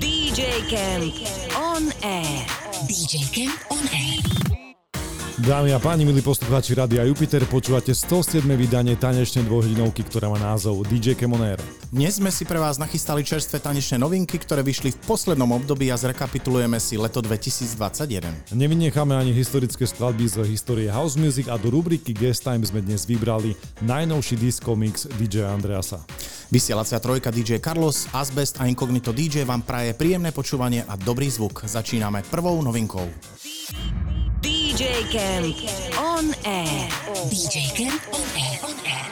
DJ Camp on air. DJ Camp on air. Dámy a páni, milí poslucháči Radia Jupiter, počúvate 107. vydanie tanečnej dvojhodinovky, ktorá má názov DJ Kemoner. Dnes sme si pre vás nachystali čerstvé tanečné novinky, ktoré vyšli v poslednom období a zrekapitulujeme si leto 2021. Nevynecháme ani historické skladby z histórie House Music a do rubriky Guest Time sme dnes vybrali najnovší disco mix DJ Andreasa. Vysielacia trojka DJ Carlos, Asbest a Incognito DJ vám praje príjemné počúvanie a dobrý zvuk. Začíname prvou novinkou. DJ Camp on air. DJ Camp on air. On air.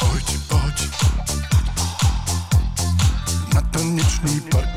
Pojď, pojď Na tanečný parky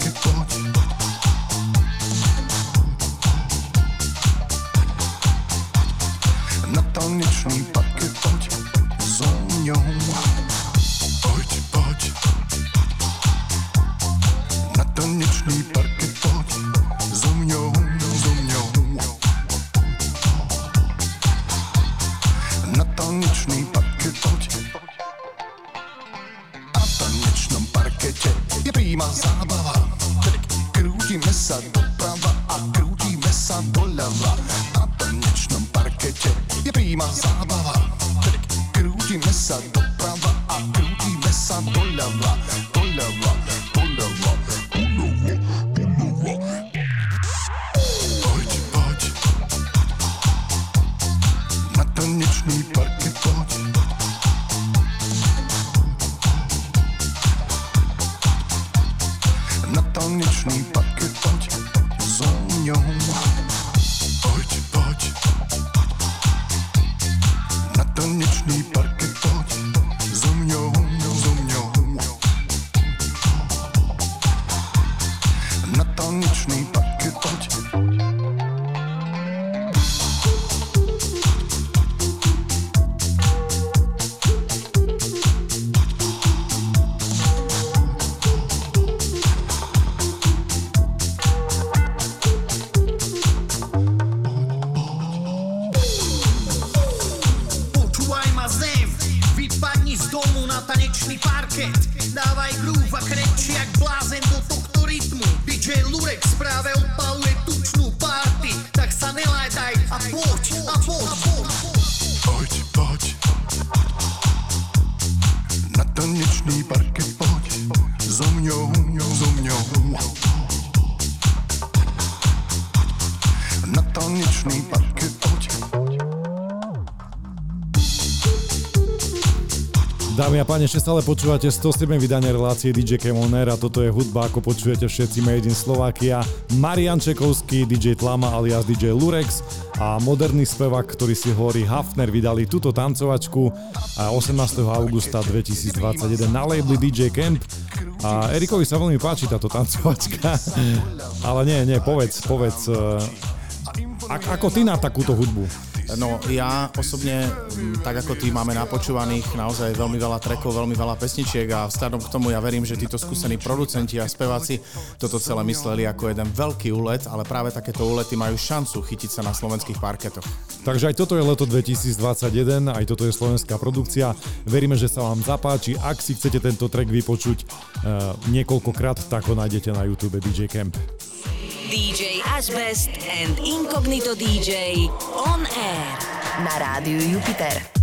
Páni, ešte stále počúvate 107. vydanie relácie DJ Kemoner a toto je hudba, ako počujete všetci Made in Slovakia. Marian Čekovský, DJ Tlama alias DJ Lurex a moderný spevák, ktorý si hovorí Hafner, vydali túto tancovačku a 18. augusta 2021 na labeli DJ Camp. A Erikovi sa veľmi páči táto tancovačka, ale nie, nie, povedz, povedz, eh, ak, ako ty na takúto hudbu? No ja osobne, mm, tak ako ty, máme napočúvaných naozaj veľmi veľa trekov, veľmi veľa pesničiek a vzhľadom k tomu ja verím, že títo skúsení producenti a speváci toto celé mysleli ako jeden veľký úlet, ale práve takéto úlety majú šancu chytiť sa na slovenských parketoch. Takže aj toto je leto 2021, aj toto je slovenská produkcia. Veríme, že sa vám zapáči. Ak si chcete tento track vypočuť uh, niekoľkokrát, tak ho nájdete na YouTube DJ Camp. DJ Asbest and Incognito DJ on air. Na rádiu Jupiter.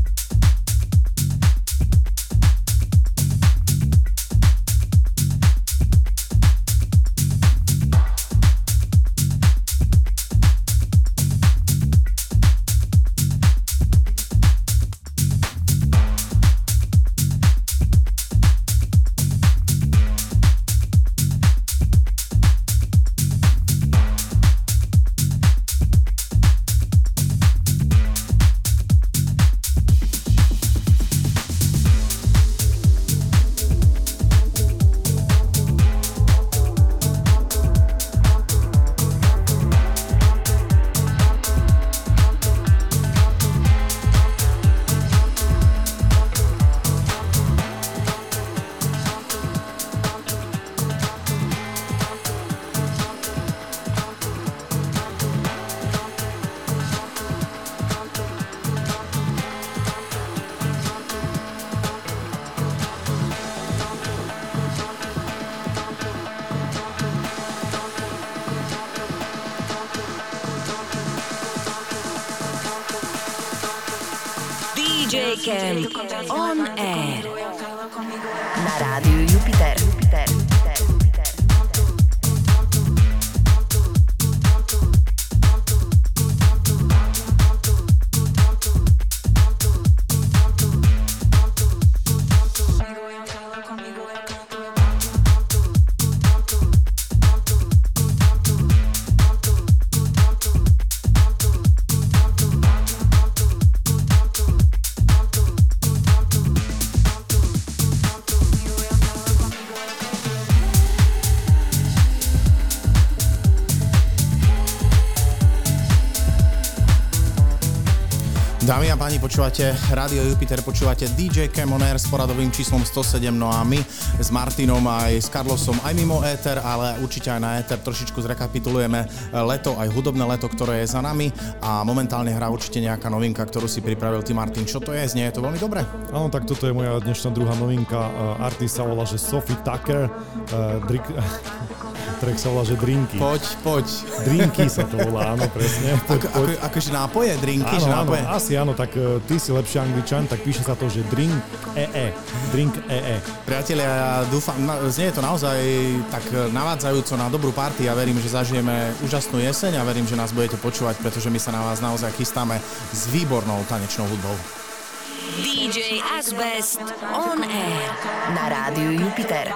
Dámy a páni, počúvate Radio Jupiter, počúvate DJ Camonair s poradovým číslom 107, no a my s Martinom aj s Carlosom aj mimo éter, ale určite aj na éter trošičku zrekapitulujeme leto, aj hudobné leto, ktoré je za nami a momentálne hrá určite nejaká novinka, ktorú si pripravil ty Martin. Čo to je? Znie je to veľmi dobre? Áno, tak toto je moja dnešná druhá novinka. Uh, artist sa volá, že Sophie Tucker. Uh, Drik... track sa volá, že Drinky. Poď, poď. Drinky sa to volá, áno, presne. Poď, ako, poď. Ako, akože nápoje, drinky, áno, že nápoje? Áno, asi áno, tak uh, ty si lepší angličan, tak píše sa to, že drink EE. Drink EE. Priatelia, ja dúfam, na, znie to naozaj tak navádzajúco na dobrú party a verím, že zažijeme úžasnú jeseň a verím, že nás budete počúvať, pretože my sa na vás naozaj chystáme s výbornou tanečnou hudbou. DJ Asbest on air na rádiu Jupiter.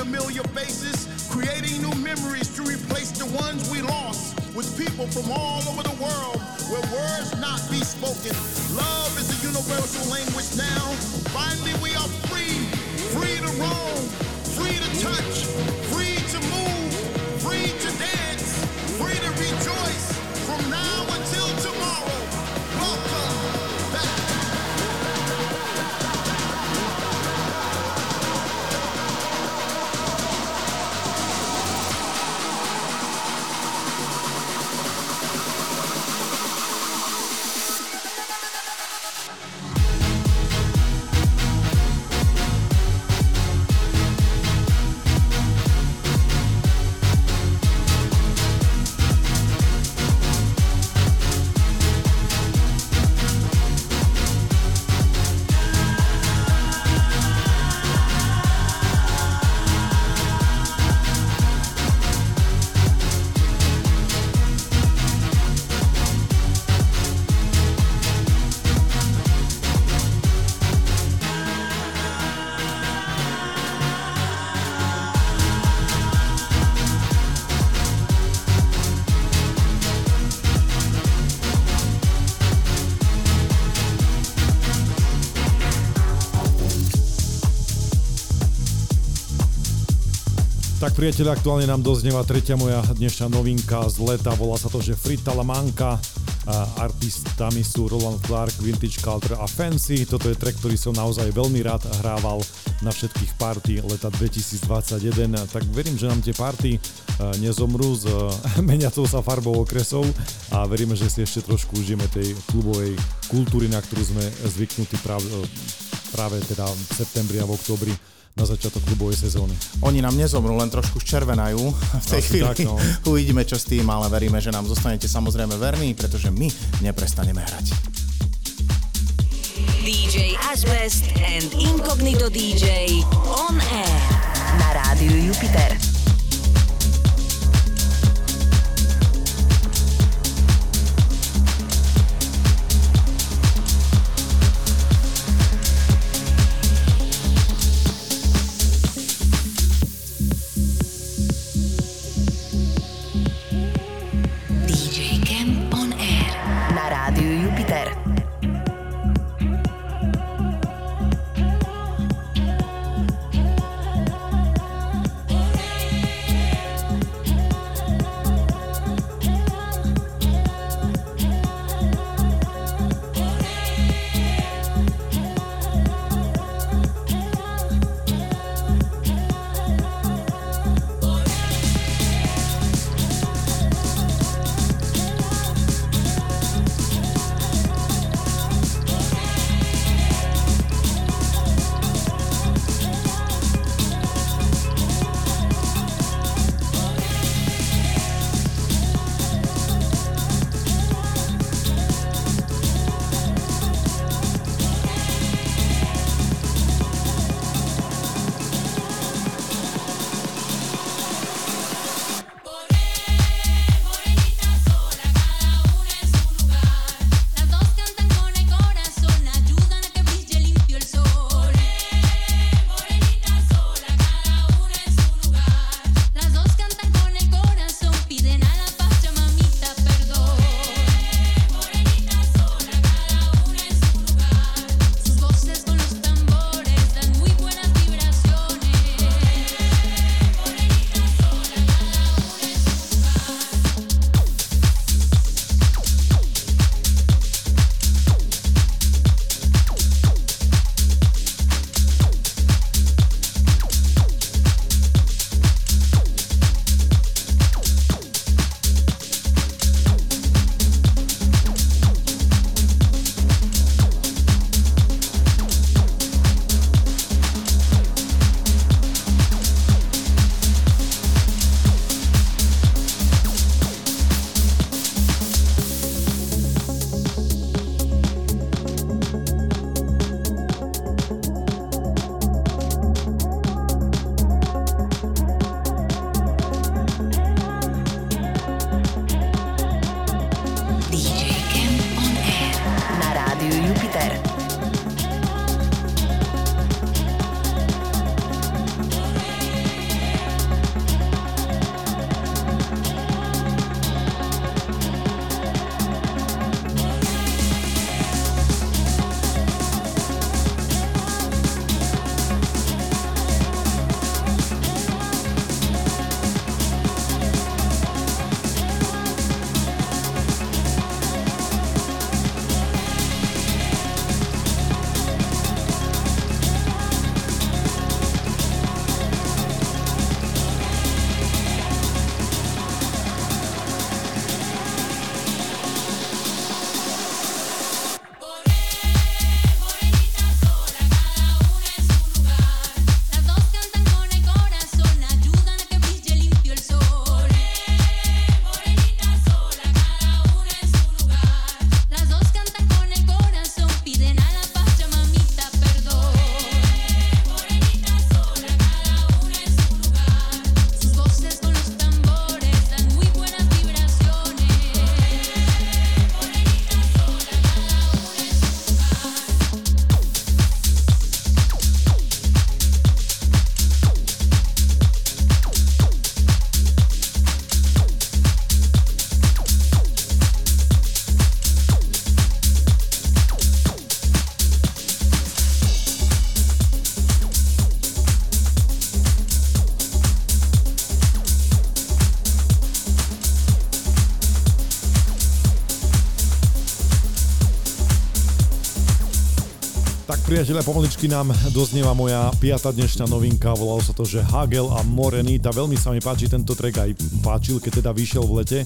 Familiar faces, creating new memories to replace the ones we lost with people from all over the world where words not be spoken. Love is a universal language now. Finally, we are free, free to roam, free to touch, free to move, Priateľ, aktuálne nám doznieva tretia moja dnešná novinka z leta, volá sa to, že Frita Lamanka, artistami sú Roland Clark, Vintage Culture a Fancy. Toto je track, ktorý som naozaj veľmi rád hrával na všetkých party leta 2021, tak verím, že nám tie party nezomrú s meniacou sa farbou okresov. A veríme, že si ešte trošku užijeme tej klubovej kultúry, na ktorú sme zvyknutí práve, práve teda v septembri a v oktobri na začiatok klubovej sezóny. Oni nám nezomrú, len trošku ščervenajú v tej Asi chvíli. tak, no. Uvidíme, čo s tým, ale veríme, že nám zostanete samozrejme verní, pretože my neprestaneme hrať. DJ Asbest and Incognito DJ on air. Na rádiu Jupiter. Priatelia, pomaličky nám doznieva moja piata dnešná novinka, volalo sa to, že Hagel a Morenita. Veľmi sa mi páči tento track, aj páčil, keď teda vyšiel v lete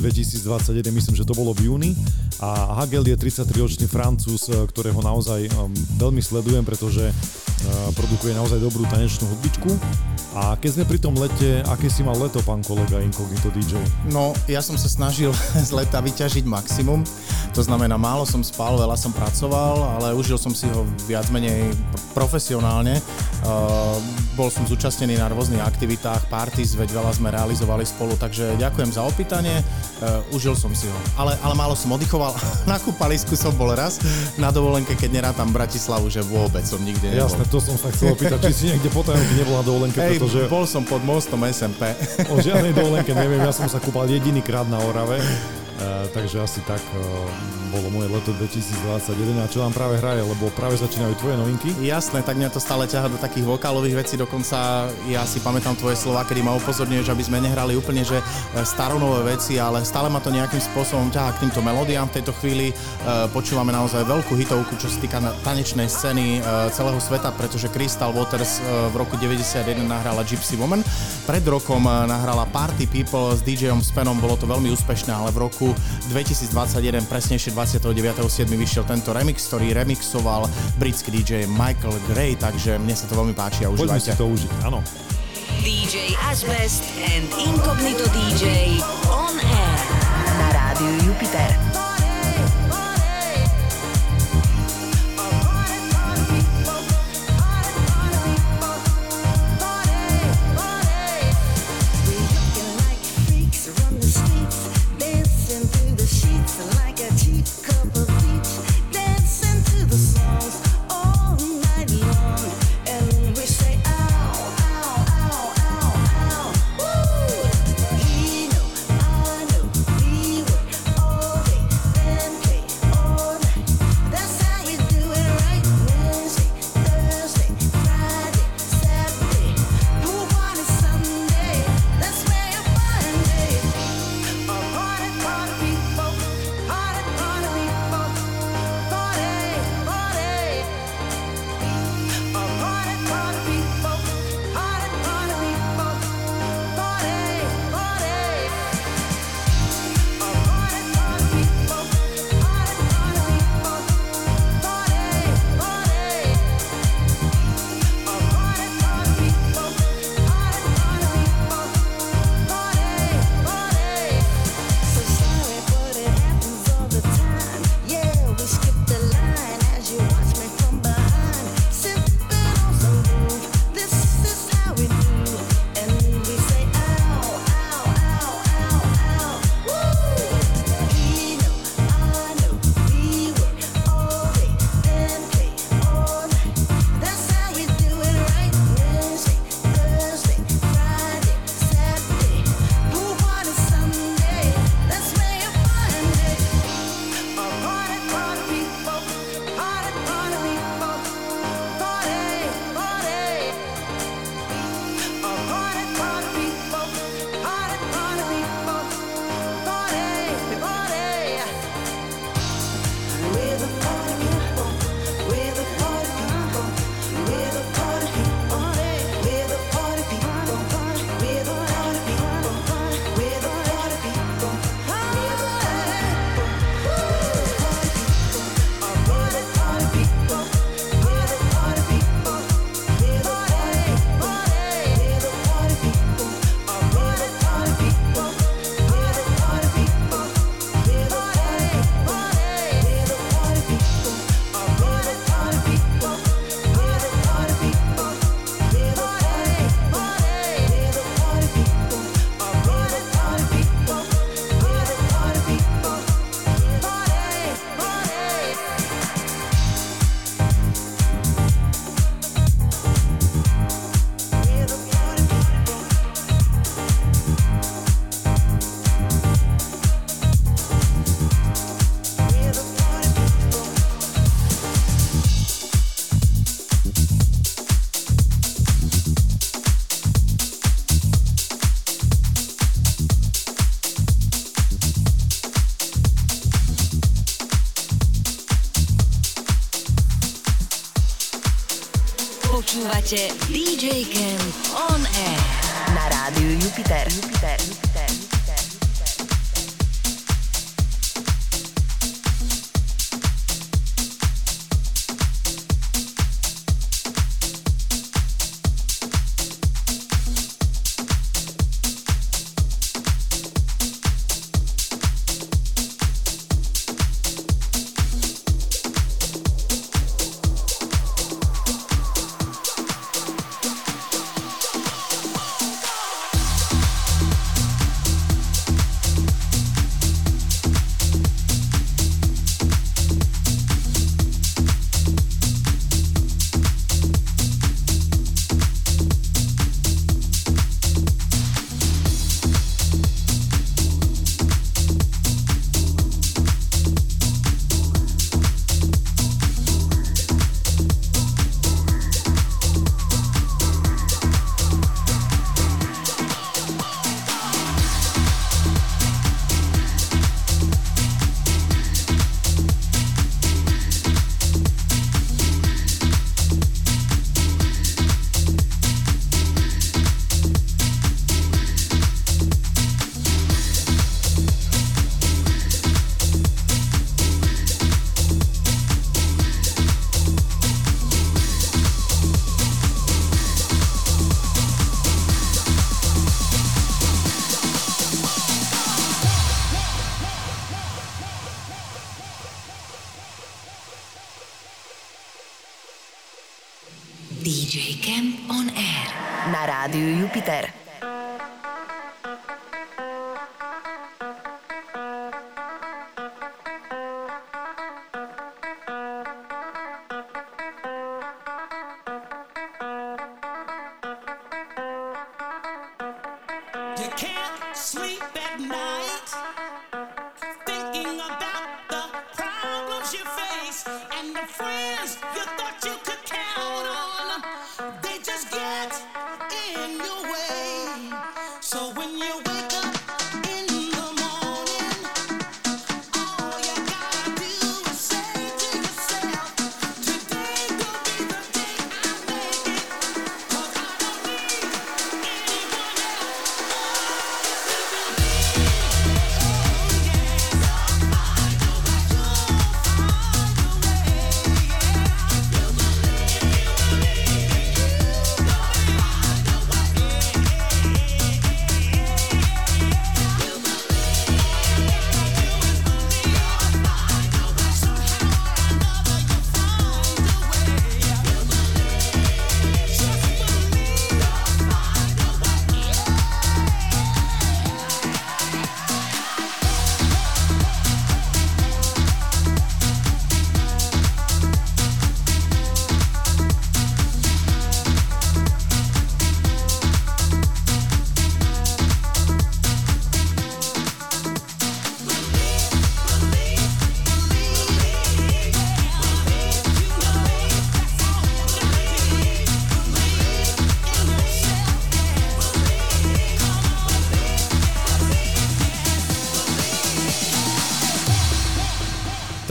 2021, myslím, že to bolo v júni. A Hagel je 33-ročný francúz, ktorého naozaj um, veľmi sledujem, pretože uh, produkuje naozaj dobrú tanečnú hudbičku. A keď sme pri tom lete, aké si mal leto, pán kolega Incognito DJ? No, ja som sa snažil z leta vyťažiť maximum. To znamená, málo som spal, veľa som pracoval, ale užil som si ho viac menej profesionálne. Uh, bol som zúčastnený na rôznych aktivitách, parties, veď veľa sme realizovali spolu, takže ďakujem za opýtanie, uh, užil som si ho. Ale, ale málo som oddychoval, na kúpalisku som bol raz, na dovolenke, keď nerátam Bratislavu, že vôbec som nikde nebol. Jasné, to som sa chcel opýtať, či si niekde potajomky nebol na dovolenke, Hej, pretože... bol som pod mostom SMP. O žiadnej dovolenke neviem, ja som sa kúpal jediný krát na Orave takže asi tak uh, bolo moje leto 2021 a čo vám práve hraje, lebo práve začínajú tvoje novinky. Jasné, tak mňa to stále ťaha do takých vokálových vecí, dokonca ja si pamätám tvoje slova, kedy ma upozorňuješ, aby sme nehrali úplne že eh, staronové veci, ale stále ma to nejakým spôsobom ťaha k týmto melódiám. V tejto chvíli uh, počúvame naozaj veľkú hitovku, čo sa týka tanečnej scény celého sveta, pretože Crystal Waters v roku 91 nahrala Gypsy Woman. Pred rokom nahrala Party People s DJom Spenom, bolo to veľmi úspešné, ale v roku 2021, presnejšie 29.7. vyšiel tento remix, ktorý remixoval britský DJ Michael Gray, takže mne sa to veľmi páči a užívajte. Poďme si to užiť, áno. DJ Asbest and Incognito DJ on air na rádiu Jupiter.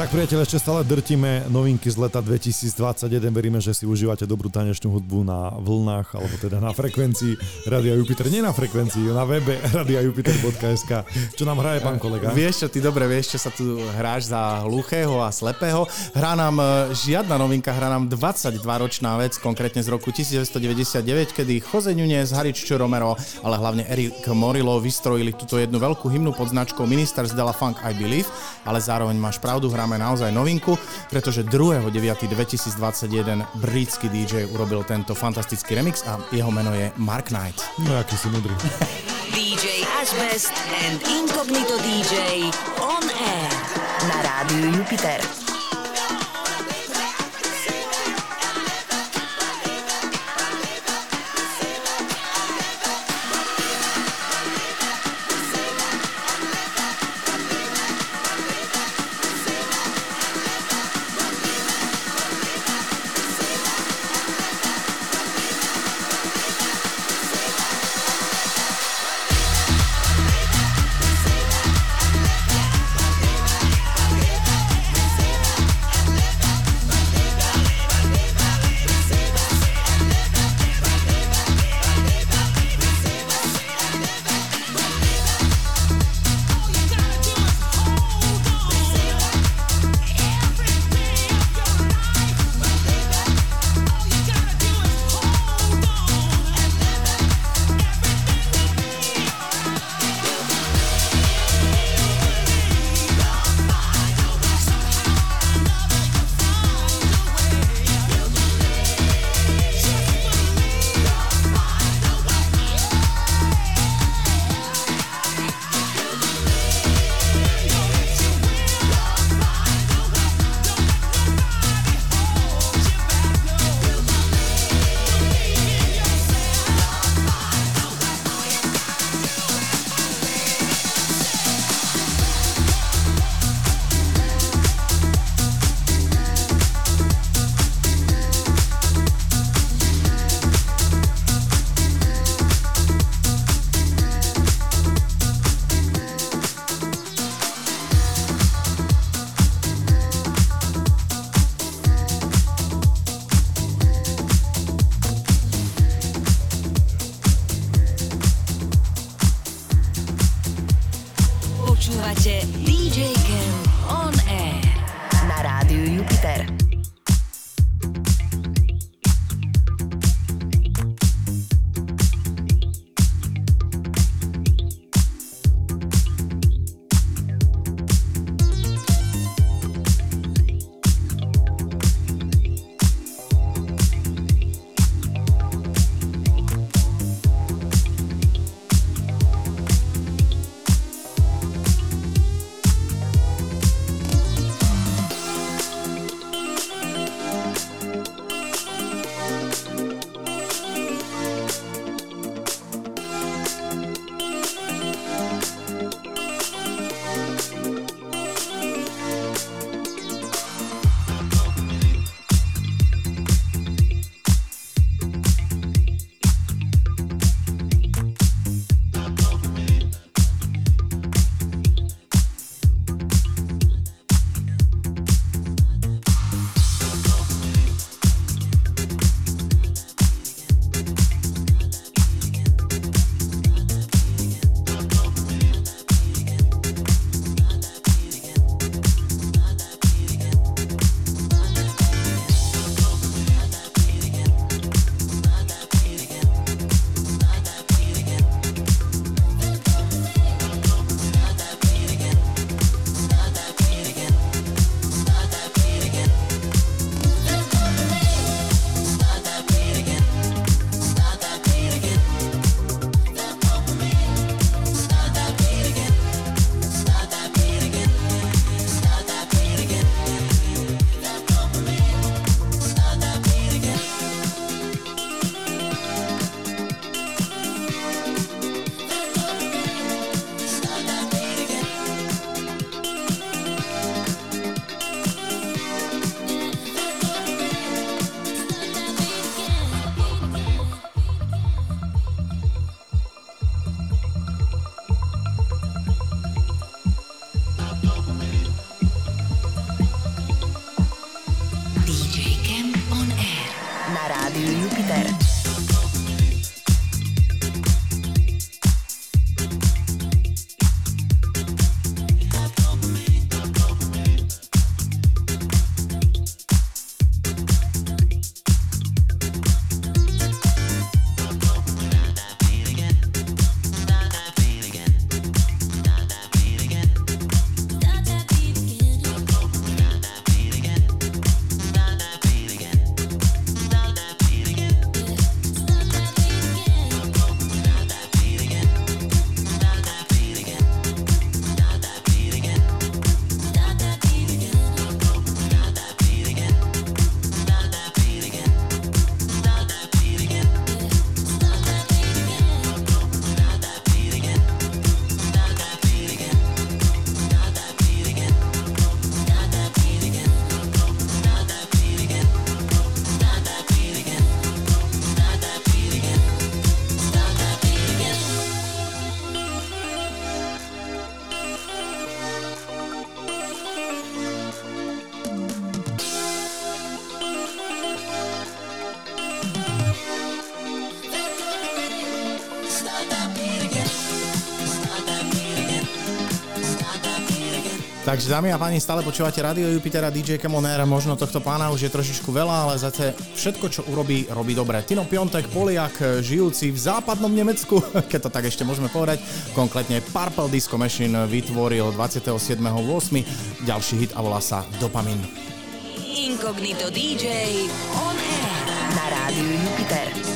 Tak priateľ, ešte stále drtíme novinky z leta 2021. Veríme, že si užívate dobrú tanečnú hudbu na vlnách, alebo teda na frekvencii Radia Jupiter. Nie na frekvencii, na webe radiajupiter.sk. Čo nám hraje pán kolega? Vieš čo, ty dobre vieš, čo sa tu hráš za hluchého a slepého. Hrá nám e, žiadna novinka, hrá nám 22-ročná vec, konkrétne z roku 1999, kedy Jose Nunez, Hariččo Romero, ale hlavne Eric Morillo vystrojili túto jednu veľkú hymnu pod značkou Ministers de Funk I Believe, ale zároveň máš pravdu, hrám máme naozaj novinku, pretože 2.9.2021 britský DJ urobil tento fantastický remix a jeho meno je Mark Knight. No, aký si mudrý. DJ Ashbest and Incognito DJ on air na rádiu Jupiter. Takže dámy a páni, stále počúvate Radio Jupitera DJ Kemoner. Možno tohto pána už je trošičku veľa, ale zase všetko, čo urobí, robí dobre. Tino Piontek, Poliak, žijúci v západnom Nemecku, keď to tak ešte môžeme povedať, konkrétne Purple Disco Machine vytvoril 27.8. ďalší hit a volá sa Dopamin. Incognito DJ on air na rádiu Jupiter.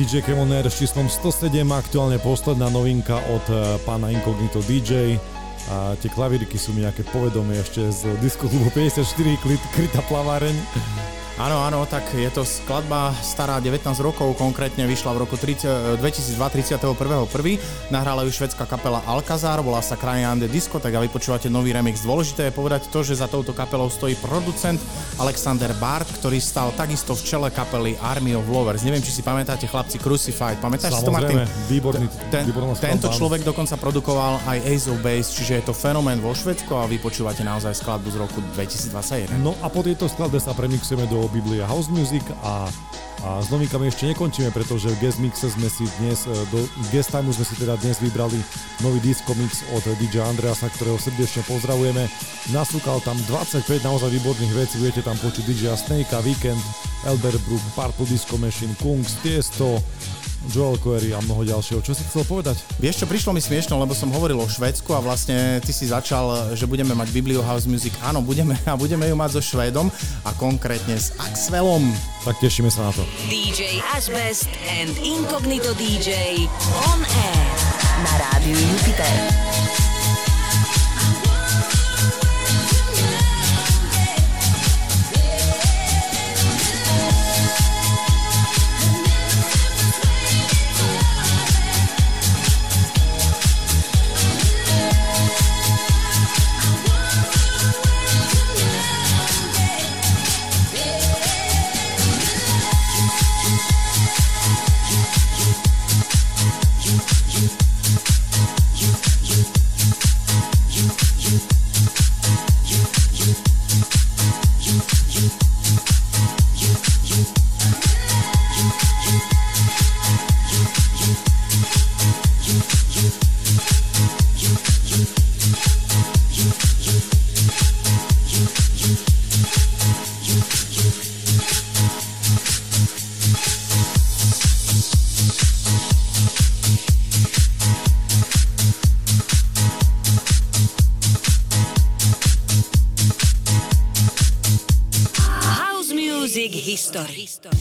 DJ Kemoner s číslom 107, aktuálne posledná novinka od eh, pána Incognito DJ. A tie klavíriky sú mi nejaké povedomie ešte z disku klubu 54, krytá plaváreň. Áno, áno, tak je to skladba stará 19 rokov, konkrétne vyšla v roku 30, 2002, 31.1. Nahrala ju švedská kapela Alcazar, volá sa Crying the Disco, tak a vy počúvate nový remix. Dôležité je povedať to, že za touto kapelou stojí producent Alexander Bart, ktorý stal takisto v čele kapely Army of Lovers. Neviem, či si pamätáte chlapci Crucified. Pamätáš si to, Martin? výborný, ten, Tento človek dokonca produkoval aj Ace of Base, čiže je to fenomén vo Švedsku a vy počúvate naozaj skladbu z roku 2021. No a po tejto skladbe sa premixujeme do Biblia House Music a, a s novinkami ešte nekončíme, pretože v guest mixe sme si dnes, e, do guest time sme si teda dnes vybrali nový disco mix od DJ Andreasa, ktorého srdečne pozdravujeme. Nasúkal tam 25 naozaj výborných vecí, budete tam počuť DJ Snake, Weekend, Elberbrook, Purple Disco Machine, Kungs, Tiesto, Joel Corey a mnoho ďalšieho. Čo si chcel povedať? Vieš čo, prišlo mi smiešno, lebo som hovoril o Švedsku a vlastne ty si začal, že budeme mať Bibliu House Music. Áno, budeme a budeme ju mať so Švédom a konkrétne s Axvelom. Tak tešíme sa na to. DJ Asbest and Incognito DJ on air na rádiu Jupiter. History.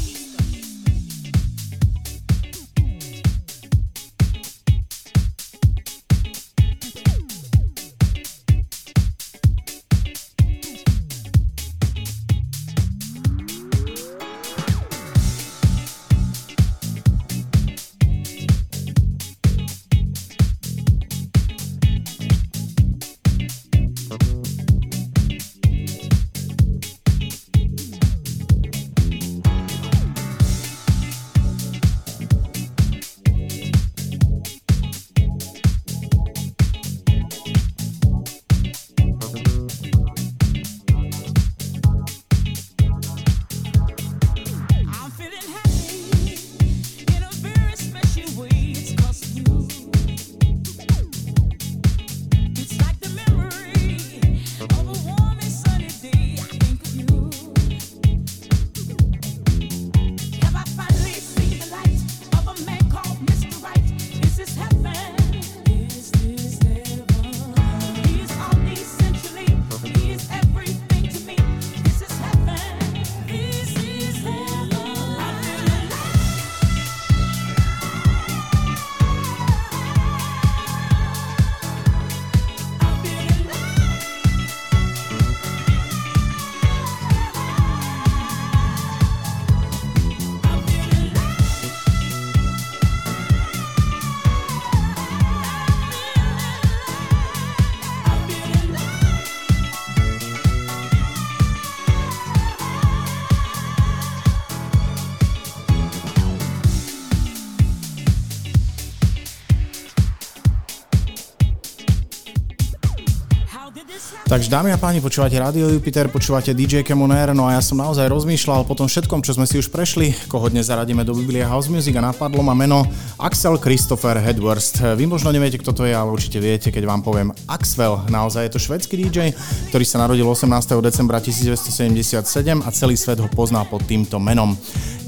Takže dámy a páni, počúvate Radio Jupiter, počúvate DJ Kemoner, no a ja som naozaj rozmýšľal po tom všetkom, čo sme si už prešli, koho dnes zaradíme do Biblia House Music a napadlo ma meno Axel Christopher Hedworst. Vy možno neviete, kto to je, ale určite viete, keď vám poviem Axwell. Naozaj je to švedský DJ, ktorý sa narodil 18. decembra 1977 a celý svet ho pozná pod týmto menom.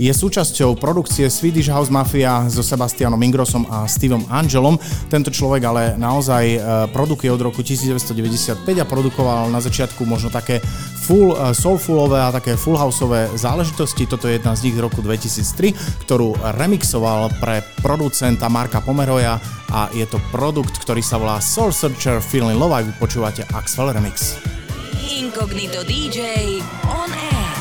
Je súčasťou produkcie Swedish House Mafia so Sebastianom Ingrosom a Stevom Angelom. Tento človek ale naozaj e, produkuje od roku 1995 a produkoval na začiatku možno také full e, soulfulové a také full houseové záležitosti. Toto je jedna z nich z roku 2003, ktorú remixoval pre producenta Marka Pomeroja a je to produkt, ktorý sa volá Soul Searcher Feeling Love a vy počúvate Axel Remix. Incognito DJ on air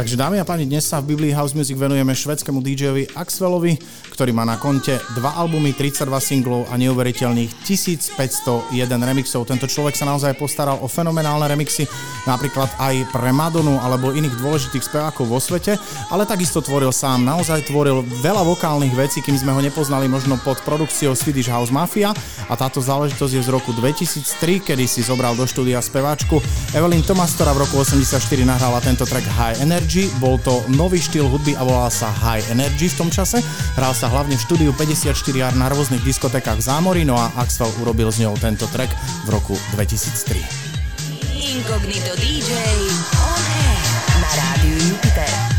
Takže dámy a páni, dnes sa v Biblii House Music venujeme švedskému DJovi Axwelovi, ktorý má na konte dva albumy, 32 singlov a neuveriteľných 1501 remixov. Tento človek sa naozaj postaral o fenomenálne remixy, napríklad aj pre Madonu alebo iných dôležitých spevákov vo svete, ale takisto tvoril sám. Naozaj tvoril veľa vokálnych vecí, kým sme ho nepoznali možno pod produkciou Swedish House Mafia a táto záležitosť je z roku 2003, kedy si zobral do štúdia speváčku Evelyn Thomas, ktorá v roku 84 nahrala tento track High Energy Energy, bol to nový štýl hudby a volal sa High Energy v tom čase. Hral sa hlavne v štúdiu 54 r na rôznych diskotekách v no a Axel urobil z neho tento track v roku 2003. Incognito DJ on air na rádiu Jupiter.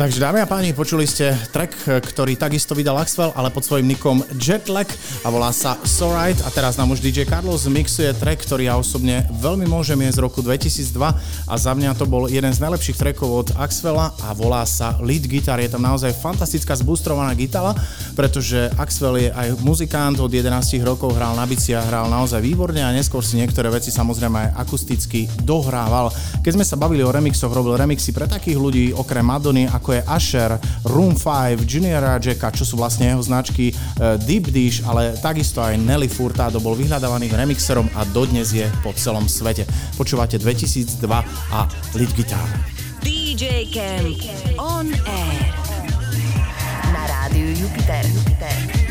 Takže dámy a páni, počuli ste track, ktorý takisto vydal Axwell, ale pod svojím nikom Jetlag a volá sa So Right a teraz nám už DJ Carlos mixuje track, ktorý ja osobne veľmi môžem je z roku 2002 a za mňa to bol jeden z najlepších trackov od Axwella a volá sa Lead Guitar. Je tam naozaj fantastická zbustrovaná gitara, pretože Axwell je aj muzikant, od 11 rokov hral na bici a hral naozaj výborne a neskôr si niektoré veci samozrejme aj akusticky dohrával. Keď sme sa bavili o remixoch, robil remixy pre takých ľudí okrem Madony, ako je Asher, Room 5, Juniora Jacka, čo sú vlastne jeho značky uh, Deep Dish, ale takisto aj Nelly Furtado bol vyhľadávaným remixerom a dodnes je po celom svete. Počúvate 2002 a lead guitar. DJ Camp on air na rádiu rádiu Jupiter.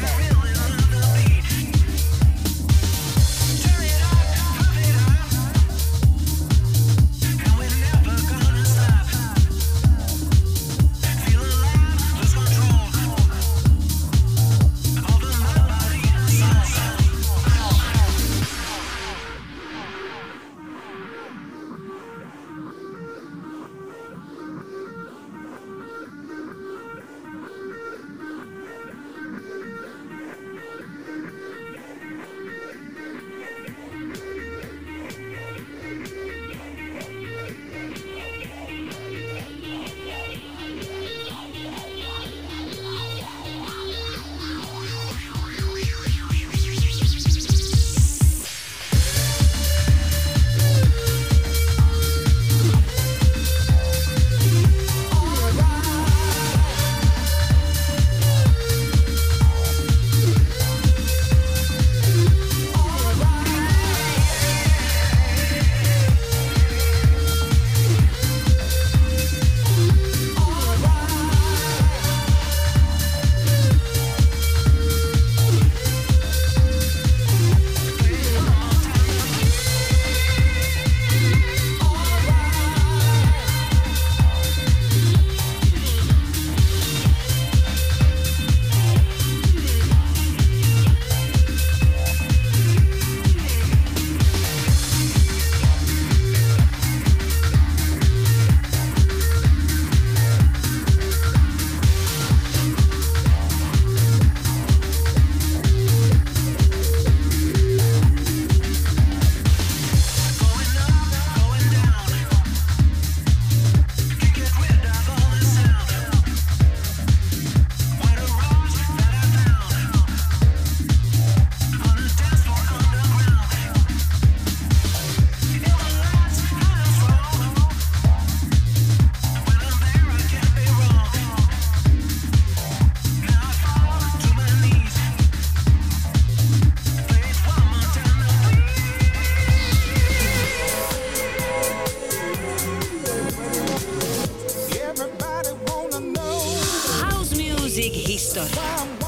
Jupiter.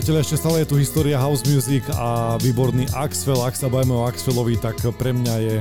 Priatelia, ešte stále je tu história house music a výborný Axwell. Ak sa bavíme o Axwellovi, tak pre mňa je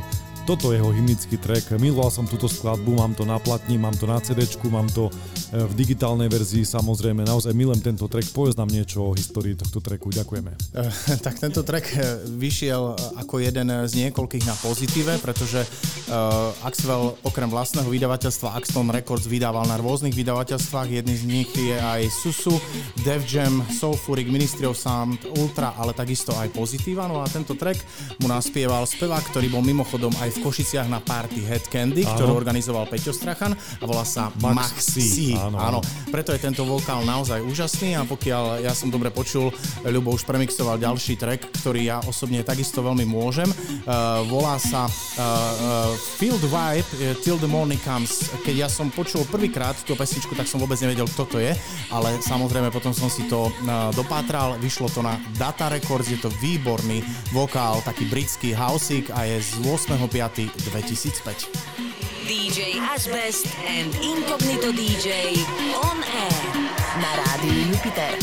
toto jeho hymnický track. Miloval som túto skladbu, mám to na platni, mám to na CD, mám to e, v digitálnej verzii samozrejme. Naozaj milujem tento track. Povedz nám niečo o histórii tohto tracku. Ďakujeme. Uh, tak tento track e, vyšiel ako jeden z niekoľkých na pozitíve, pretože uh, Axwell okrem vlastného vydavateľstva Axton Records vydával na rôznych vydavateľstvách. Jedný z nich je aj Susu, Def Jam, Soulfuric, Ministry of Sound, Ultra, ale takisto aj Pozitíva. No a tento track mu naspieval spevák, ktorý bol mimochodom aj v Košiciach na party Head Candy, áno. ktorú organizoval Peťo Strachan a volá sa Maxi. Áno, áno. Preto je tento vokál naozaj úžasný a pokiaľ ja som dobre počul, Ľubo už premixoval ďalší track, ktorý ja osobne takisto veľmi môžem. Uh, volá sa uh, uh, Field Vibe uh, Till the Morning Comes. Keď ja som počul prvýkrát tú pesničku, tak som vôbec nevedel, kto to je, ale samozrejme potom som si to uh, dopátral, vyšlo to na Data Records, je to výborný vokál, taký britský houseik a je z 8.5.2005. DJ Asbest and Incognito DJ on air na rádiu Jupiter.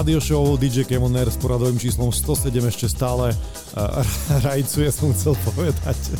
Radio show DJ Kemoner s poradovým číslom 107 ešte stále uh, rajcuje, som chcel povedať,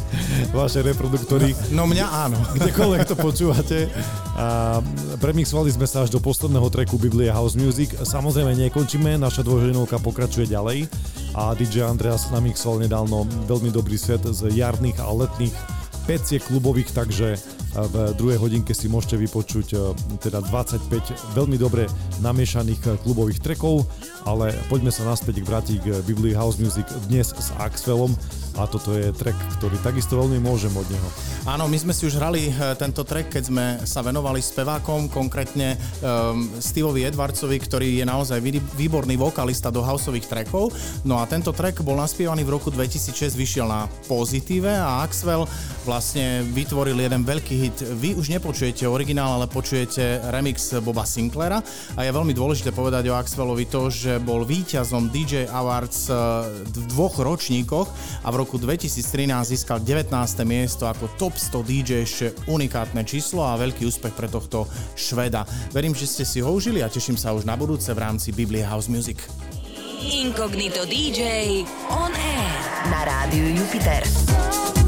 vaše reproduktory. No, no mňa áno. Kdekoľvek to počúvate. A premixovali sme sa až do posledného treku Biblia House Music. Samozrejme nekončíme, naša dvojhodinovka pokračuje ďalej a DJ Andreas namixoval nedávno veľmi dobrý set z jarných a letných pecie klubových, takže v druhej hodinke si môžete vypočuť e, teda 25 veľmi dobre namiešaných e, klubových trekov, ale poďme sa naspäť vrátiť k Biblii House Music dnes s Axwellom a toto je track, ktorý takisto veľmi môžem od neho. Áno, my sme si už hrali e, tento track, keď sme sa venovali spevákom, konkrétne um, Steveovi Edwardsovi, ktorý je naozaj výborný vokalista do houseových trackov. No a tento track bol naspievaný v roku 2006, vyšiel na Pozitíve a Axwell vlastne vytvoril jeden veľký hit. Vy už nepočujete originál, ale počujete remix Boba Sinclaira a je veľmi dôležité povedať o Axwellovi to, že bol víťazom DJ Awards eh, v dvoch ročníkoch a v roku 2013 získal 19. miesto ako top 100 DJ ešte unikátne číslo a veľký úspech pre tohto Šveda. Verím, že ste si ho užili a teším sa už na budúce v rámci Biblia House Music. Incognito DJ on air na rádiu Jupiter.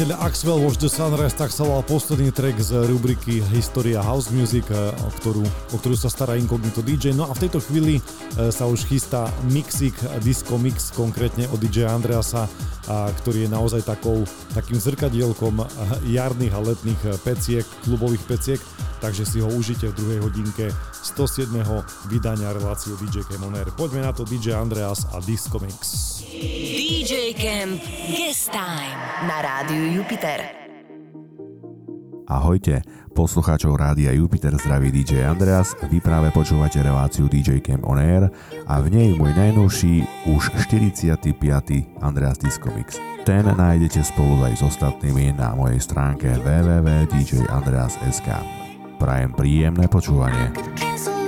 Priateľ Axwell Watch the Sunrise, tak sa volal posledný track z rubriky História House Music, eh, o ktorú, o ktorú sa stará Incognito DJ. No a v tejto chvíli eh, sa už chystá mixik, disco mix konkrétne od DJ Andreasa, ktorý je naozaj takou, takým zrkadielkom eh, jarných a letných peciek, klubových peciek. takže si ho užite v druhej hodinke 107. vydania reláciu DJ Camp On Air. Poďme na to DJ Andreas a Disco Mix. DJ Camp Guest Time na rádiu Jupiter. Ahojte, poslucháčov rádia Jupiter zdraví DJ Andreas, vy práve počúvate reláciu DJ Camp On Air a v nej môj najnovší, už 45. Andreas Disco Mix. Ten nájdete spolu aj s ostatnými na mojej stránke www.djandreas.sk. Prajem príjemné počúvanie. quedan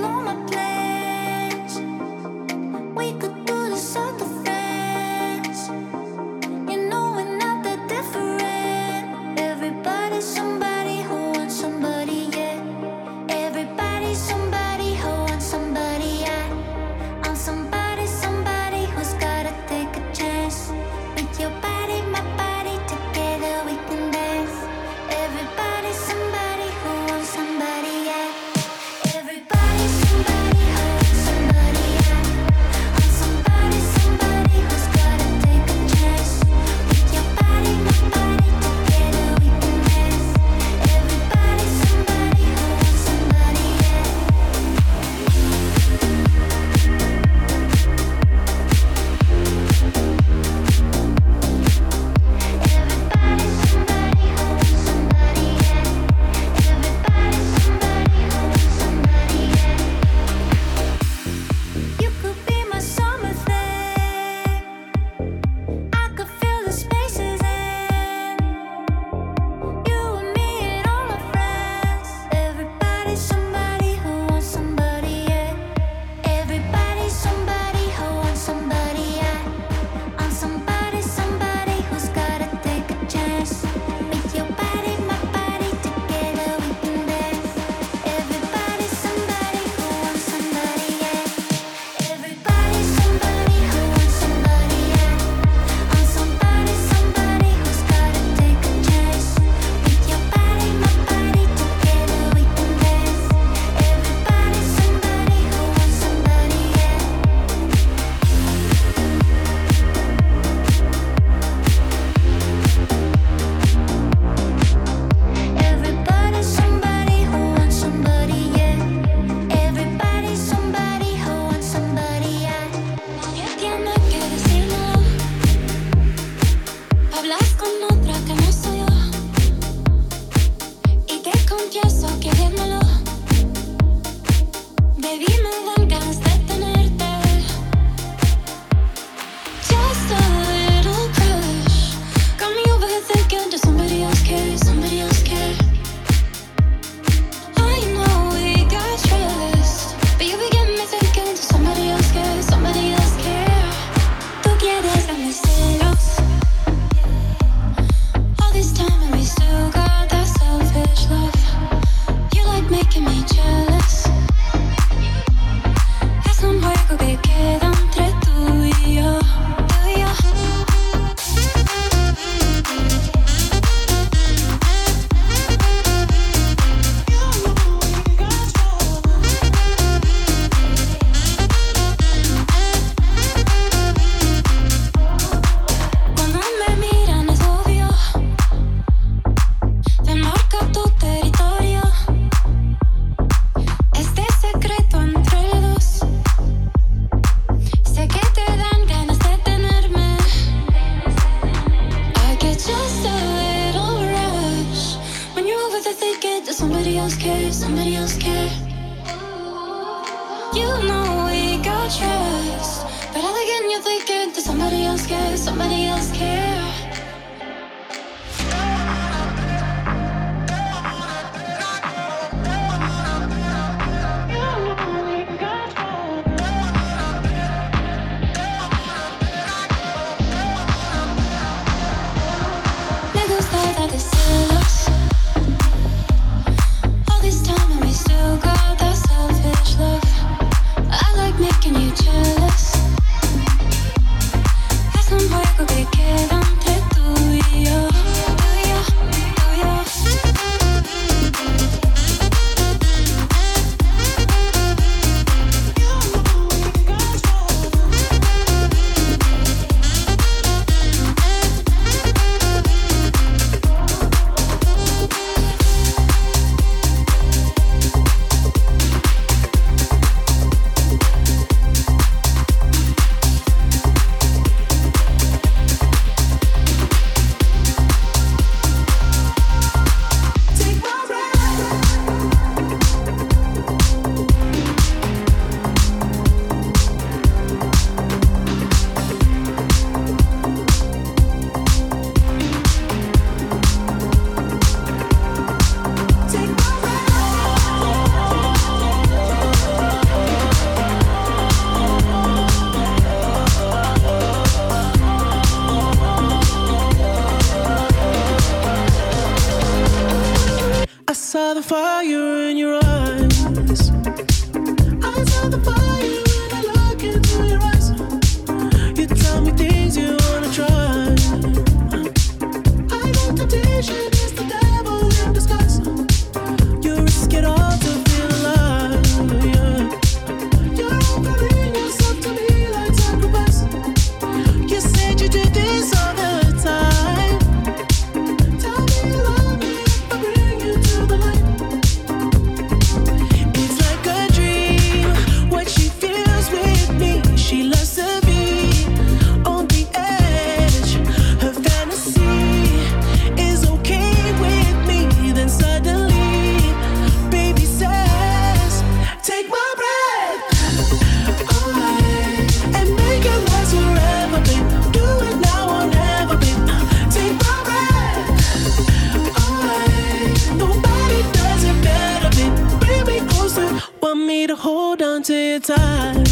time.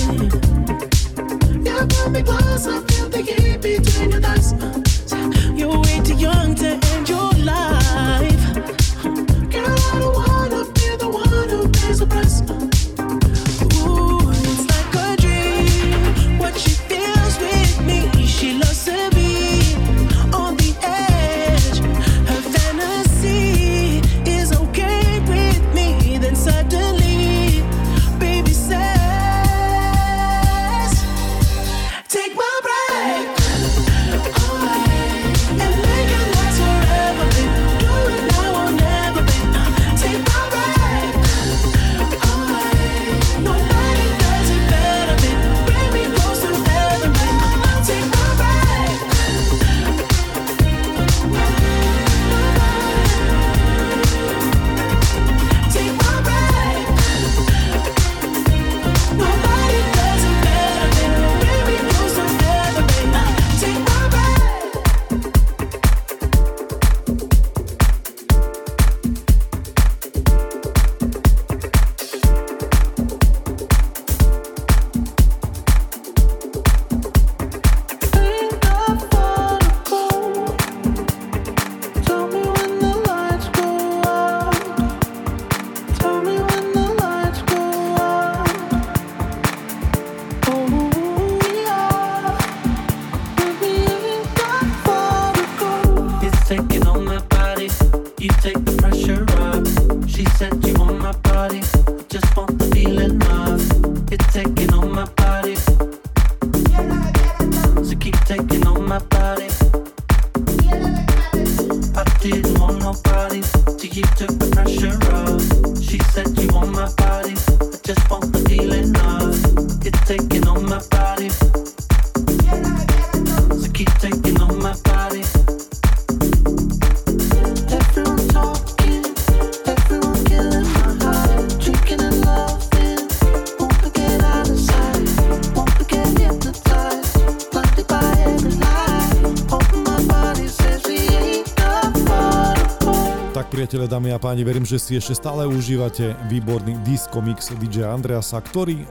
Dámy a páni, verím, že si ešte stále užívate výborný disco mix DJ Andreasa, ktorý e,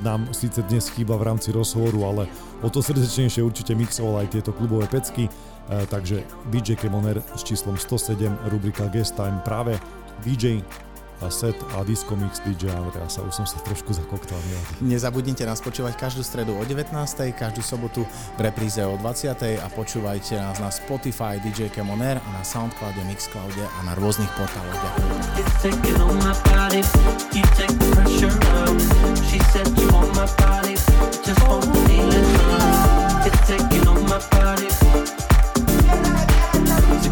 nám síce dnes chýba v rámci rozhovoru, ale o to srdečnejšie určite mixoval aj tieto klubové pecky, e, takže DJ Kemoner s číslom 107, rubrika Guest Time, práve DJ set a disco mix DJ Andreasa. Už som sa trošku zakoktal. Nezabudnite nás počúvať každú stredu o 19. každú sobotu v repríze o 20. a počúvajte nás na Spotify DJ Kemoner a na Soundcloude, Mixcloude a na rôznych portáloch.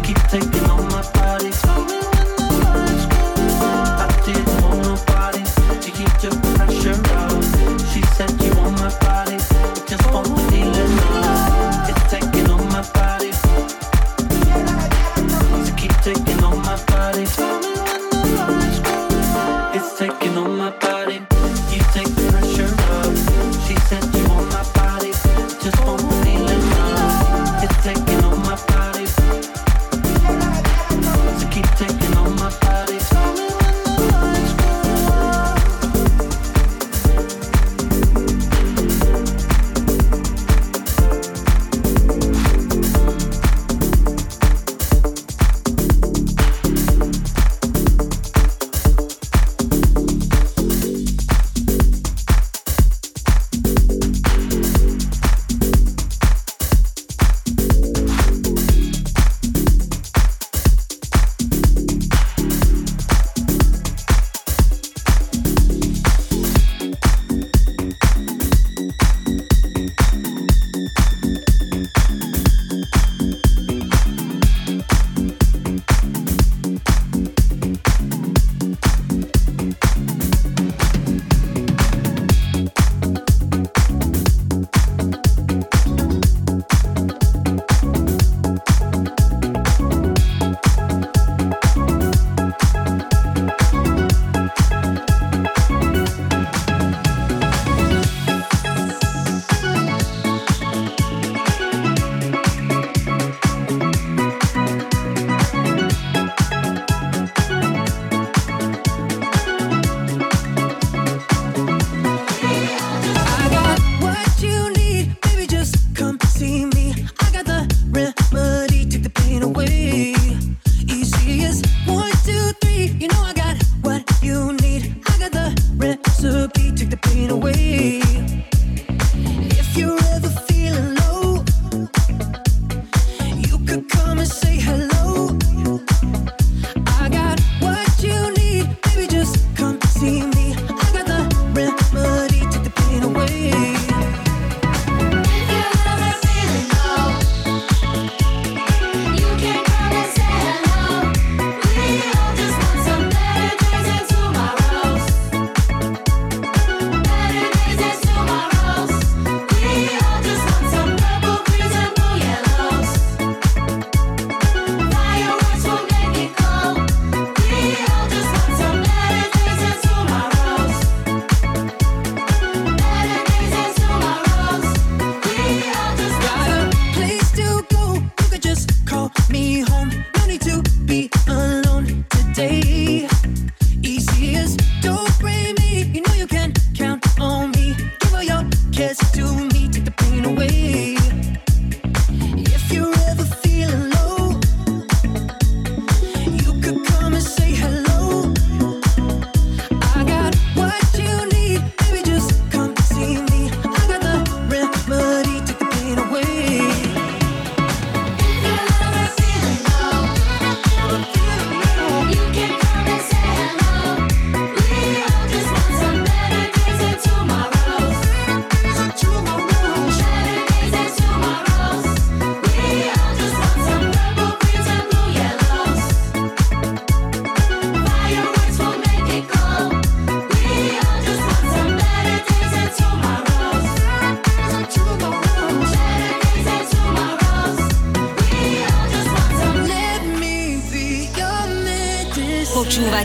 keep taking on my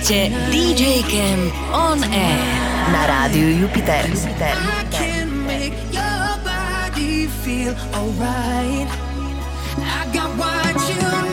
Počúvate DJ Camp On Air na rádiu Jupiter. Jupiter. I can make your body feel alright. I got what you need.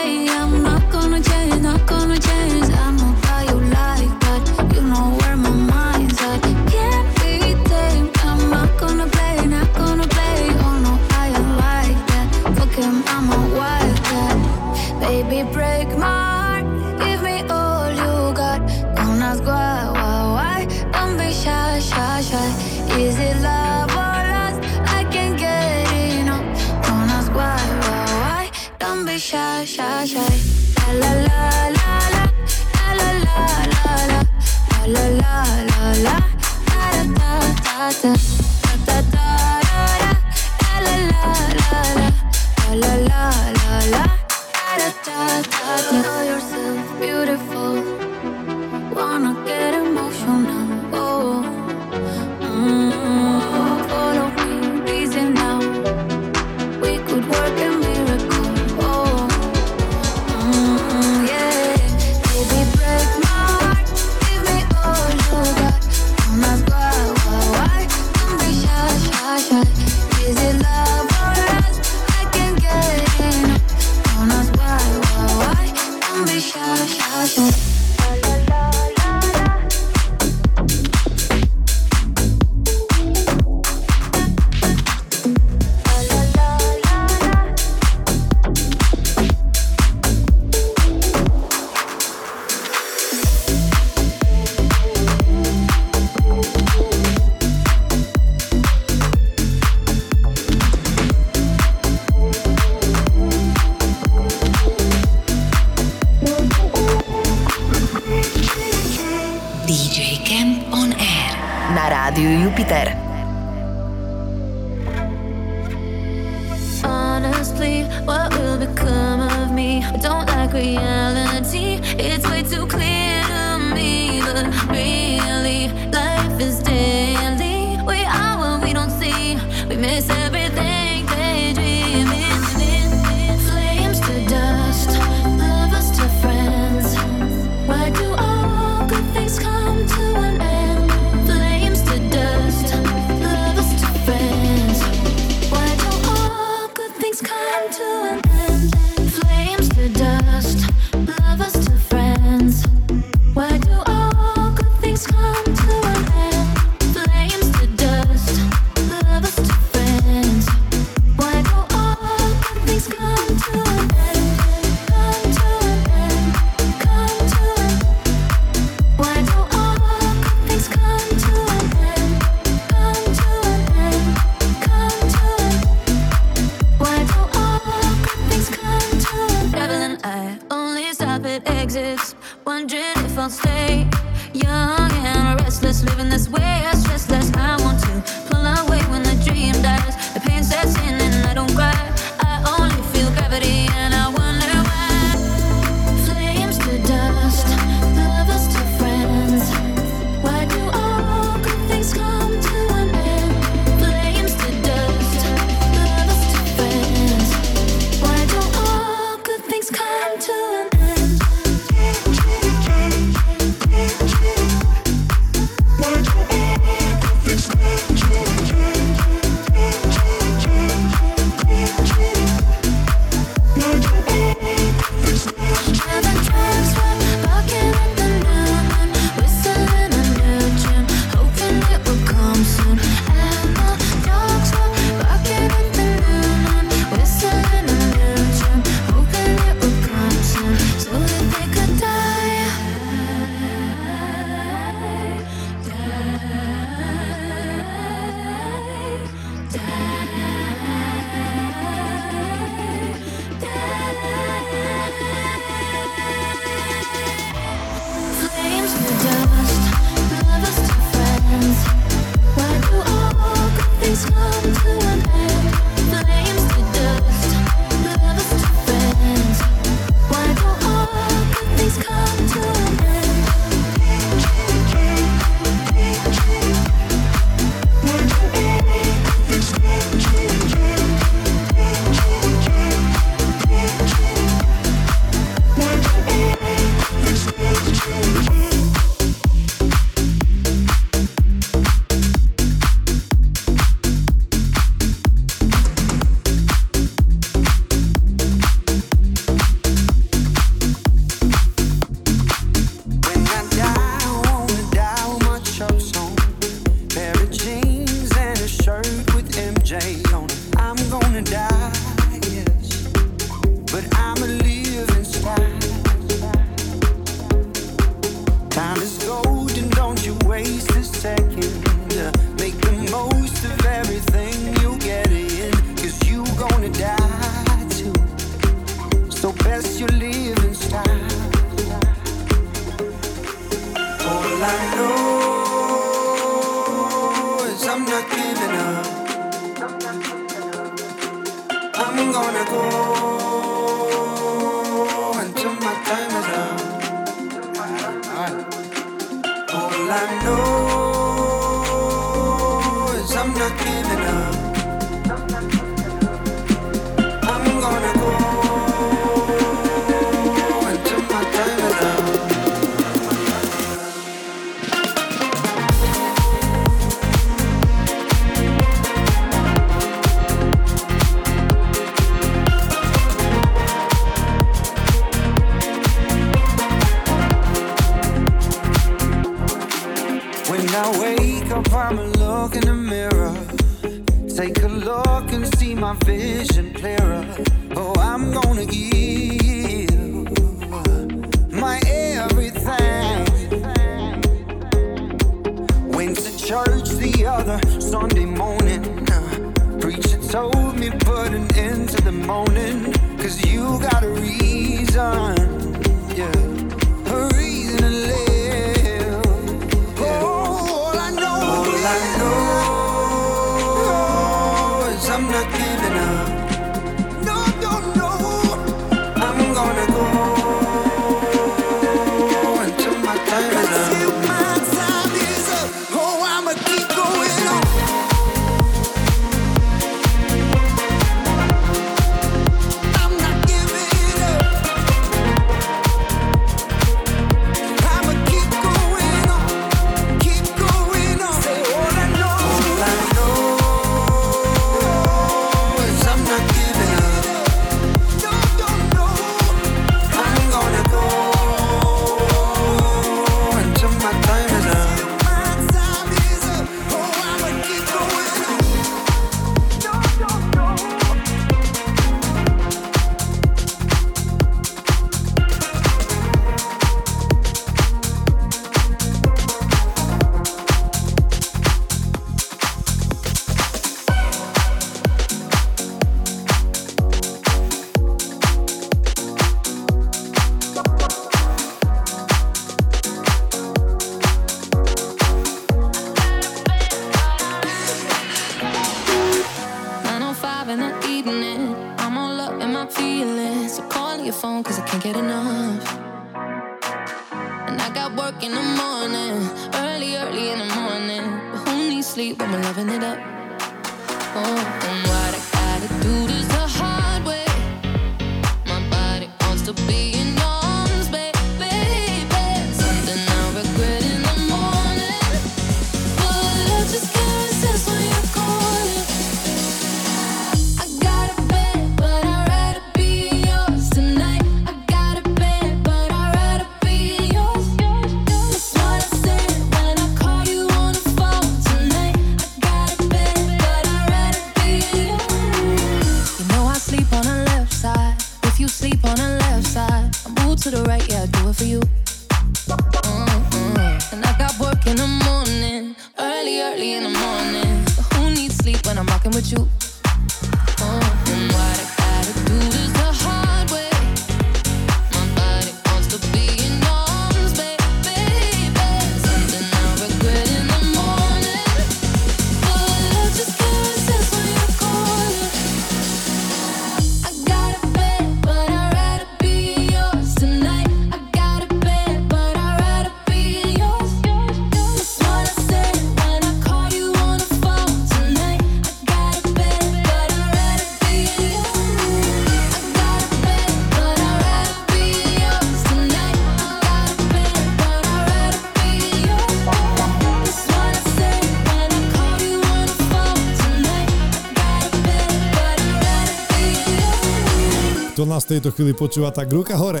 tejto chvíli počúva, tak ruka hore.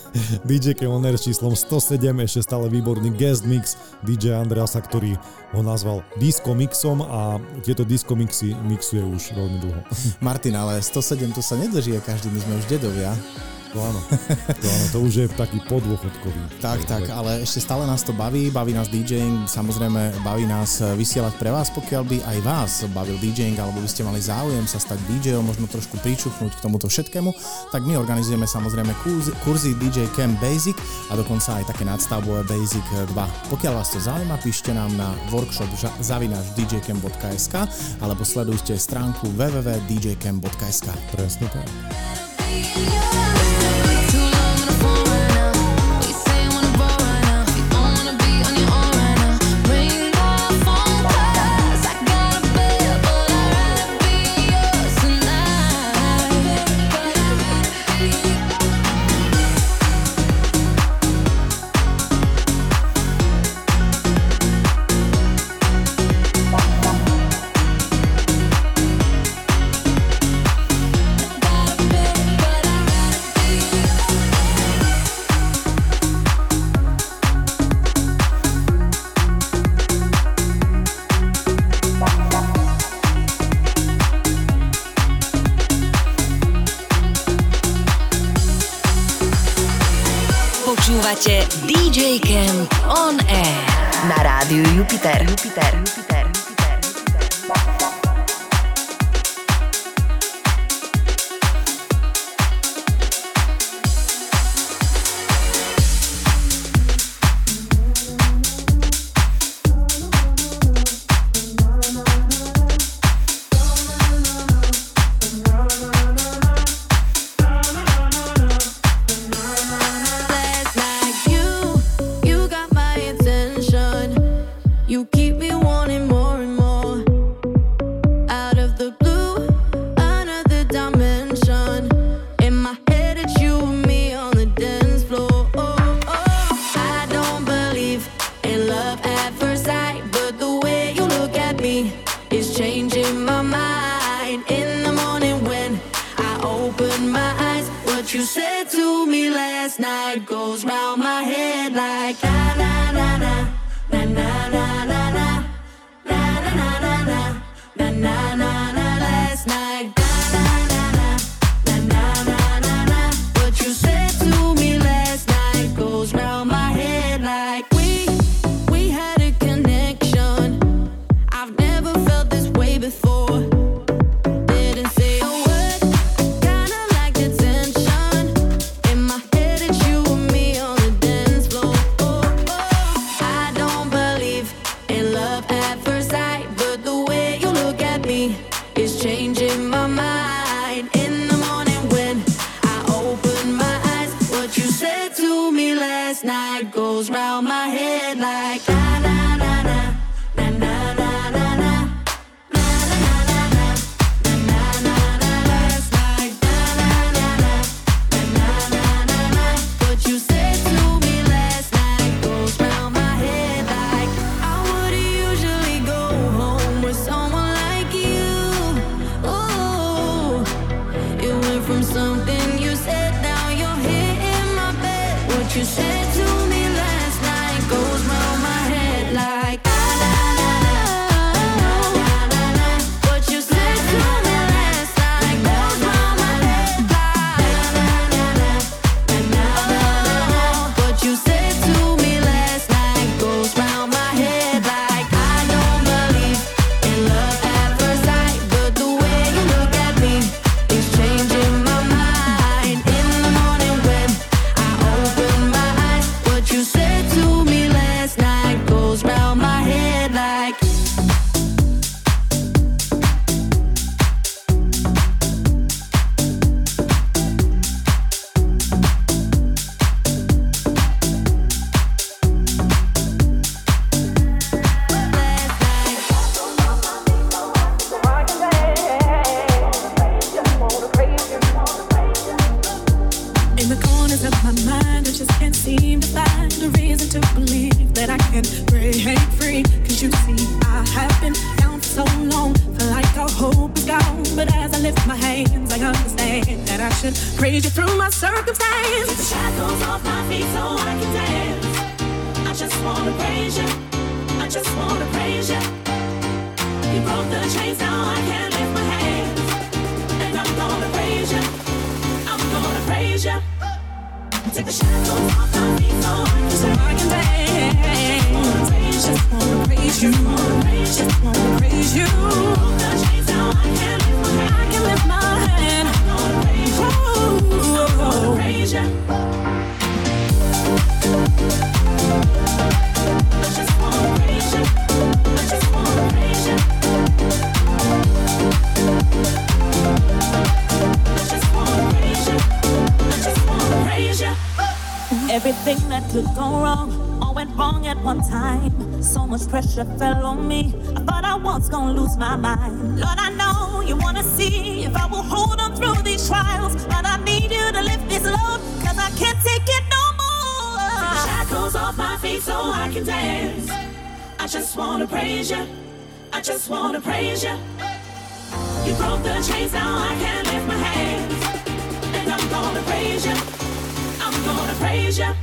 BJK On Air s číslom 107, ešte stále výborný guest mix DJ Andreasa, ktorý ho nazval Disco Mixom a tieto disco mixy mixuje už veľmi dlho. Martin, ale 107 to sa nedrží každý, my sme už dedovia. To áno, to áno, to už je taký podôchodkový. Tak, tak, ale ešte stále nás to baví, baví nás DJing, samozrejme baví nás vysielať pre vás, pokiaľ by aj vás bavil DJing, alebo by ste mali záujem sa stať DJom, možno trošku pričuchnúť k tomuto všetkému, tak my organizujeme samozrejme kurzy, kurzy DJ Camp Basic a dokonca aj také nadstavbové Basic 2. Pokiaľ vás to zaujíma, píšte nám na workshop zavináš djcamp.sk alebo sledujte stránku www.djcamp.sk. Presne tak. Počúvate DJ Camp On Air na rádiu Jupiter. Jupiter. Jupiter. cross my mind. Lord, I know you wanna see if I will hold on through these trials, but I need you to lift this load, cause I can't take it no more. Shackles off my feet so I can dance. I just wanna praise you. I just wanna praise you. You broke the chains, now I can lift my hands. And I'm gonna praise you. I'm gonna praise you.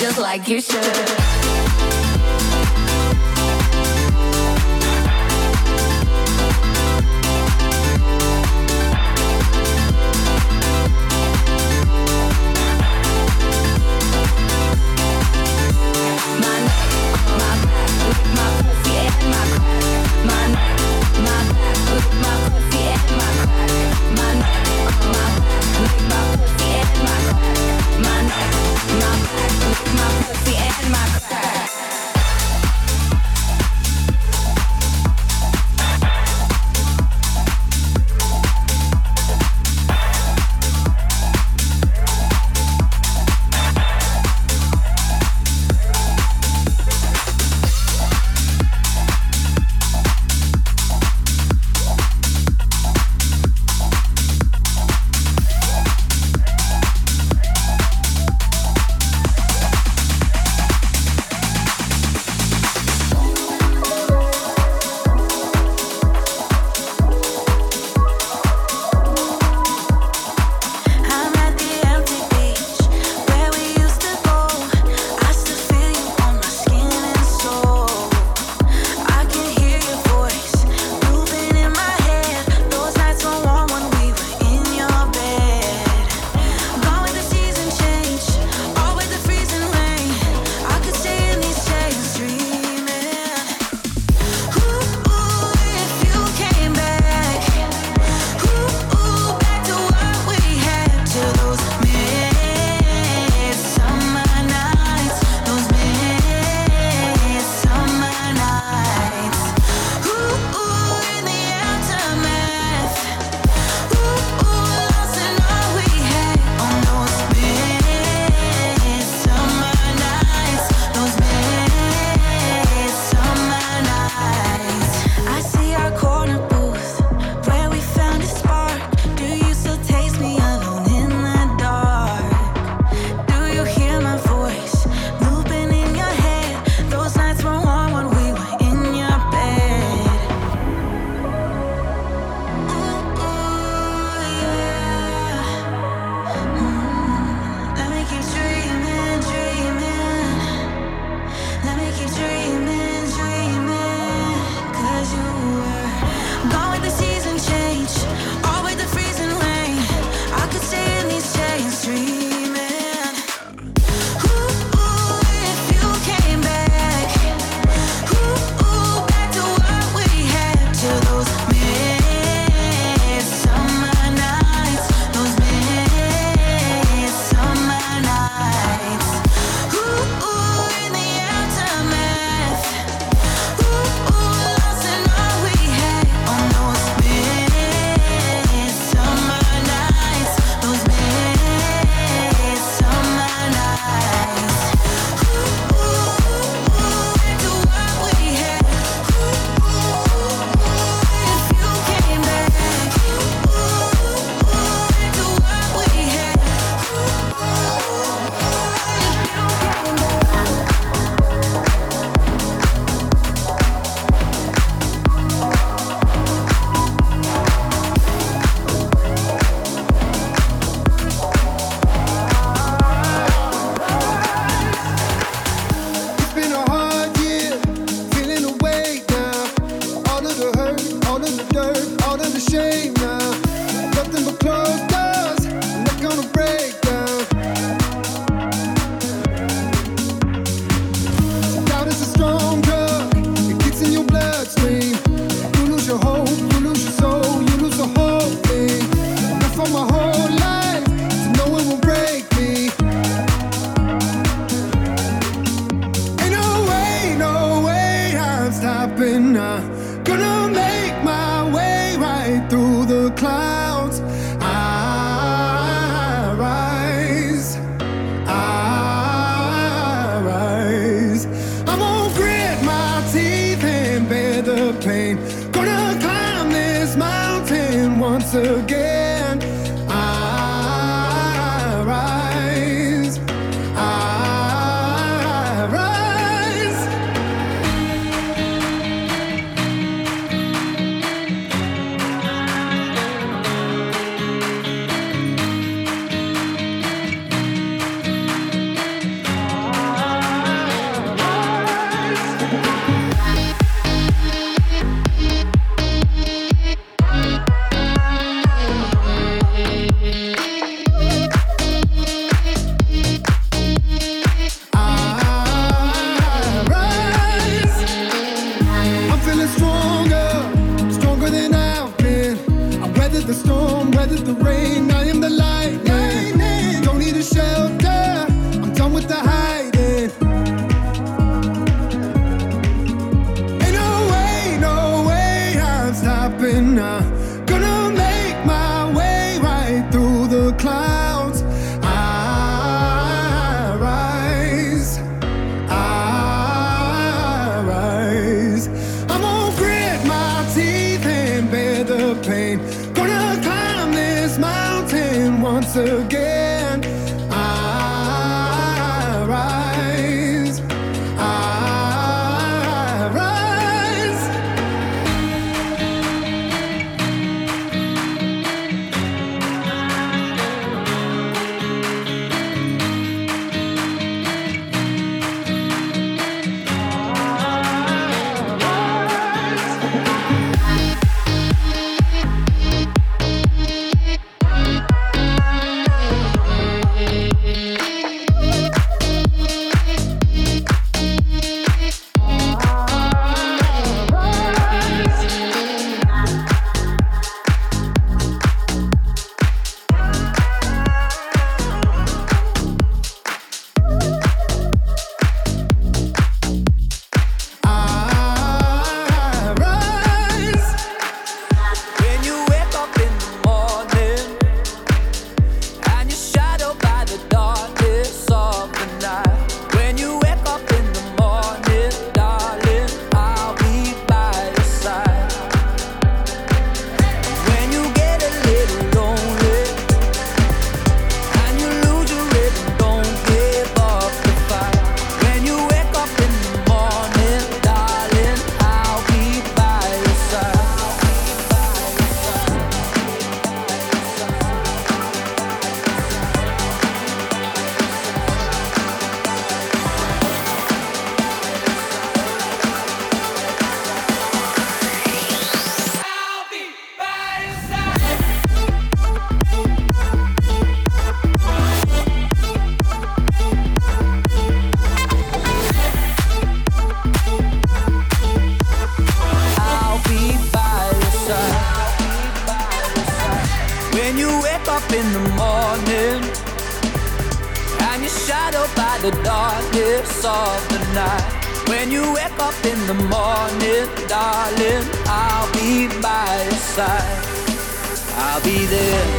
just like you should. there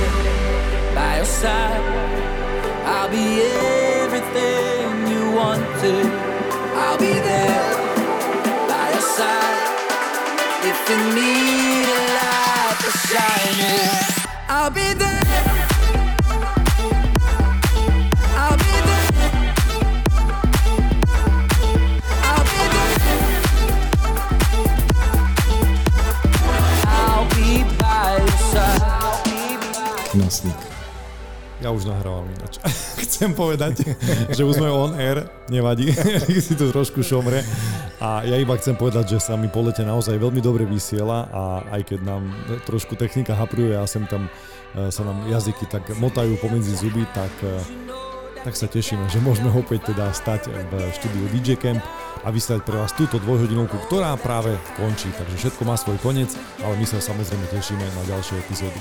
Chcem povedať, že už sme on air, nevadí, si to trošku šomre. A ja iba chcem povedať, že sa mi po lete naozaj veľmi dobre vysiela a aj keď nám trošku technika hapruje a sem tam e, sa nám jazyky tak motajú pomedzi zuby, tak e, tak sa tešíme, že môžeme opäť teda stať v štúdiu DJ Camp a vysielať pre vás túto dvojhodinovku, ktorá práve končí. Takže všetko má svoj koniec, ale my sa samozrejme tešíme na ďalšie epizódy.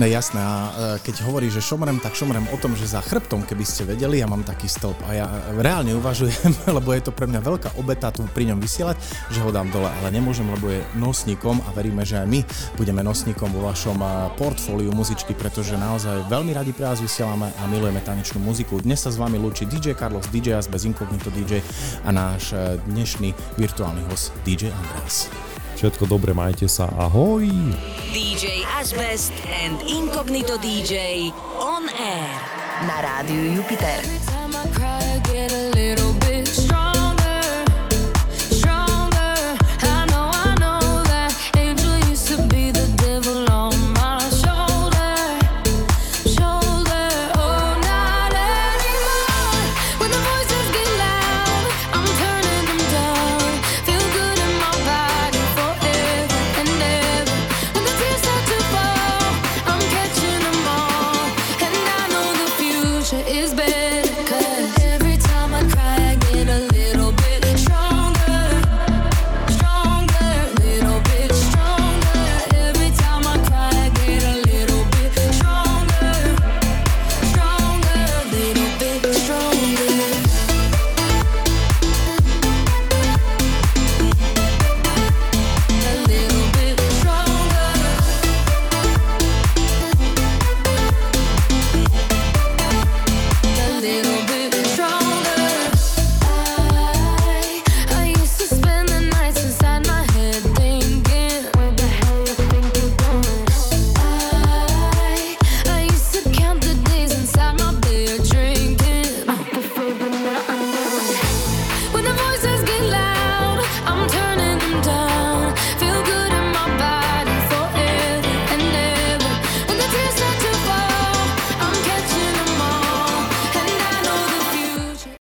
No jasné, a e, keď hovorí, že šomrem, tak šomrem o tom, že za chrbtom, keby ste vedeli, ja mám taký stĺp a ja reálne uvažujem, lebo je to pre mňa veľká obeta tu pri ňom vysielať, že ho dám dole, ale nemôžem, lebo je nosníkom a veríme, že aj my budeme nosníkom vo vašom e, portfóliu muzičky, pretože naozaj veľmi radi pre vás vysielame a milujeme tanečnú muziku. Dnes sa s vami lúči DJ Carlos, DJ As bez Incognito DJ a náš e, dnešný virtuálny host DJ Andreas. Všetko dobre, majte sa, ahoj! DJ Asbest and Incognito DJ on air na rádiu Jupiter. Every time I cry, I get a little